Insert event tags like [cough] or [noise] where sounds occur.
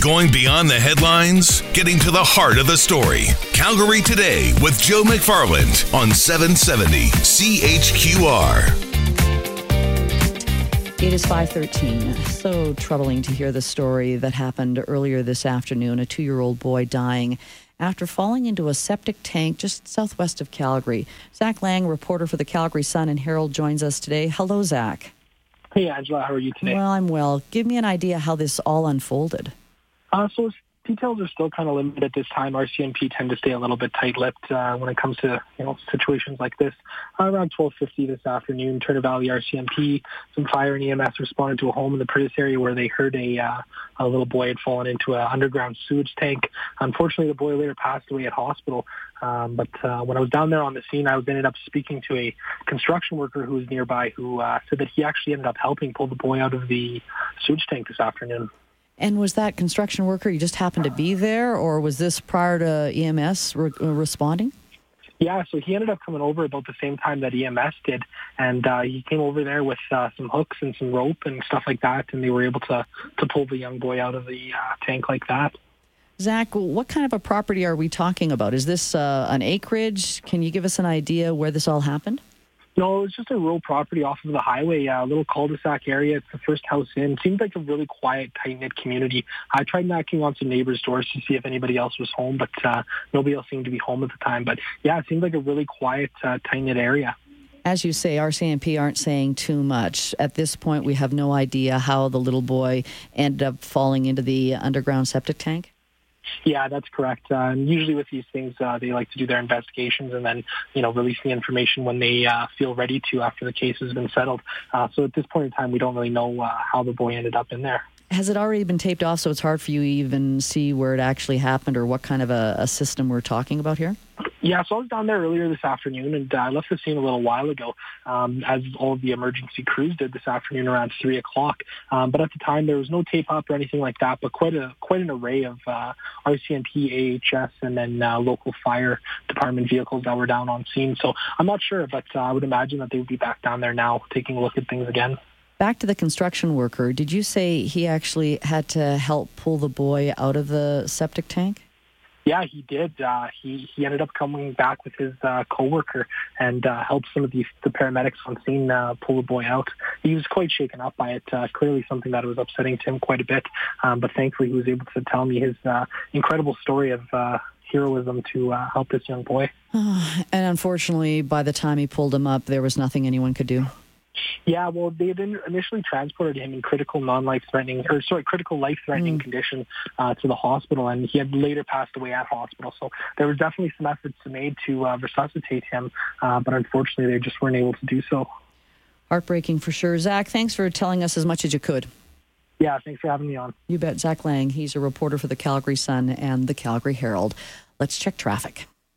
Going beyond the headlines, getting to the heart of the story. Calgary Today with Joe McFarland on 770 CHQR. It is 513. So troubling to hear the story that happened earlier this afternoon. A two year old boy dying after falling into a septic tank just southwest of Calgary. Zach Laing, reporter for the Calgary Sun and Herald, joins us today. Hello, Zach. Hey, Angela. How are you today? Well, I'm well. Give me an idea how this all unfolded. Uh, so details are still kind of limited at this time. RCMP tend to stay a little bit tight-lipped uh, when it comes to you know situations like this. Uh, around 12:50 this afternoon, Turner Valley RCMP, some fire and EMS responded to a home in the Priddis area where they heard a uh, a little boy had fallen into an underground sewage tank. Unfortunately, the boy later passed away at hospital. Um, but uh, when I was down there on the scene, I was ended up speaking to a construction worker who was nearby who uh, said that he actually ended up helping pull the boy out of the sewage tank this afternoon. And was that construction worker, you just happened to be there, or was this prior to EMS re- uh, responding? Yeah, so he ended up coming over about the same time that EMS did, and uh, he came over there with uh, some hooks and some rope and stuff like that, and they were able to to pull the young boy out of the uh, tank like that. Zach, what kind of a property are we talking about? Is this uh, an acreage? Can you give us an idea where this all happened? No, it's just a rural property off of the highway, a little cul-de-sac area. It's the first house in. Seemed like a really quiet, tight-knit community. I tried knocking on some neighbors' doors to see if anybody else was home, but uh, nobody else seemed to be home at the time. But yeah, it seemed like a really quiet, uh, tight-knit area. As you say, RCMP aren't saying too much. At this point, we have no idea how the little boy ended up falling into the underground septic tank. Yeah, that's correct. Uh, and usually with these things, uh, they like to do their investigations and then, you know, release the information when they uh, feel ready to after the case has been settled. Uh, so at this point in time, we don't really know uh, how the boy ended up in there. Has it already been taped off so it's hard for you to even see where it actually happened or what kind of a, a system we're talking about here? Yeah, so I was down there earlier this afternoon, and uh, I left the scene a little while ago, um, as all of the emergency crews did this afternoon around three o'clock. Um, but at the time, there was no tape up or anything like that, but quite a quite an array of uh, RCMP, AHS, and then uh, local fire department vehicles that were down on scene. So I'm not sure, but uh, I would imagine that they would be back down there now, taking a look at things again. Back to the construction worker. Did you say he actually had to help pull the boy out of the septic tank? Yeah, he did. Uh, he he ended up coming back with his uh, coworker and uh, helped some of the, the paramedics on scene uh, pull the boy out. He was quite shaken up by it. Uh, clearly, something that was upsetting to him quite a bit. Um, but thankfully, he was able to tell me his uh, incredible story of. Uh, heroism to uh, help this young boy. [sighs] and unfortunately, by the time he pulled him up, there was nothing anyone could do. Yeah, well, they had initially transported him in critical non-life-threatening, or sorry, critical life-threatening mm. condition uh, to the hospital, and he had later passed away at hospital. So there was definitely some efforts made to uh, resuscitate him, uh, but unfortunately, they just weren't able to do so. Heartbreaking for sure. Zach, thanks for telling us as much as you could. Yeah, thanks for having me on. You bet. Zach Laing, he's a reporter for the Calgary Sun and the Calgary Herald. Let's check traffic.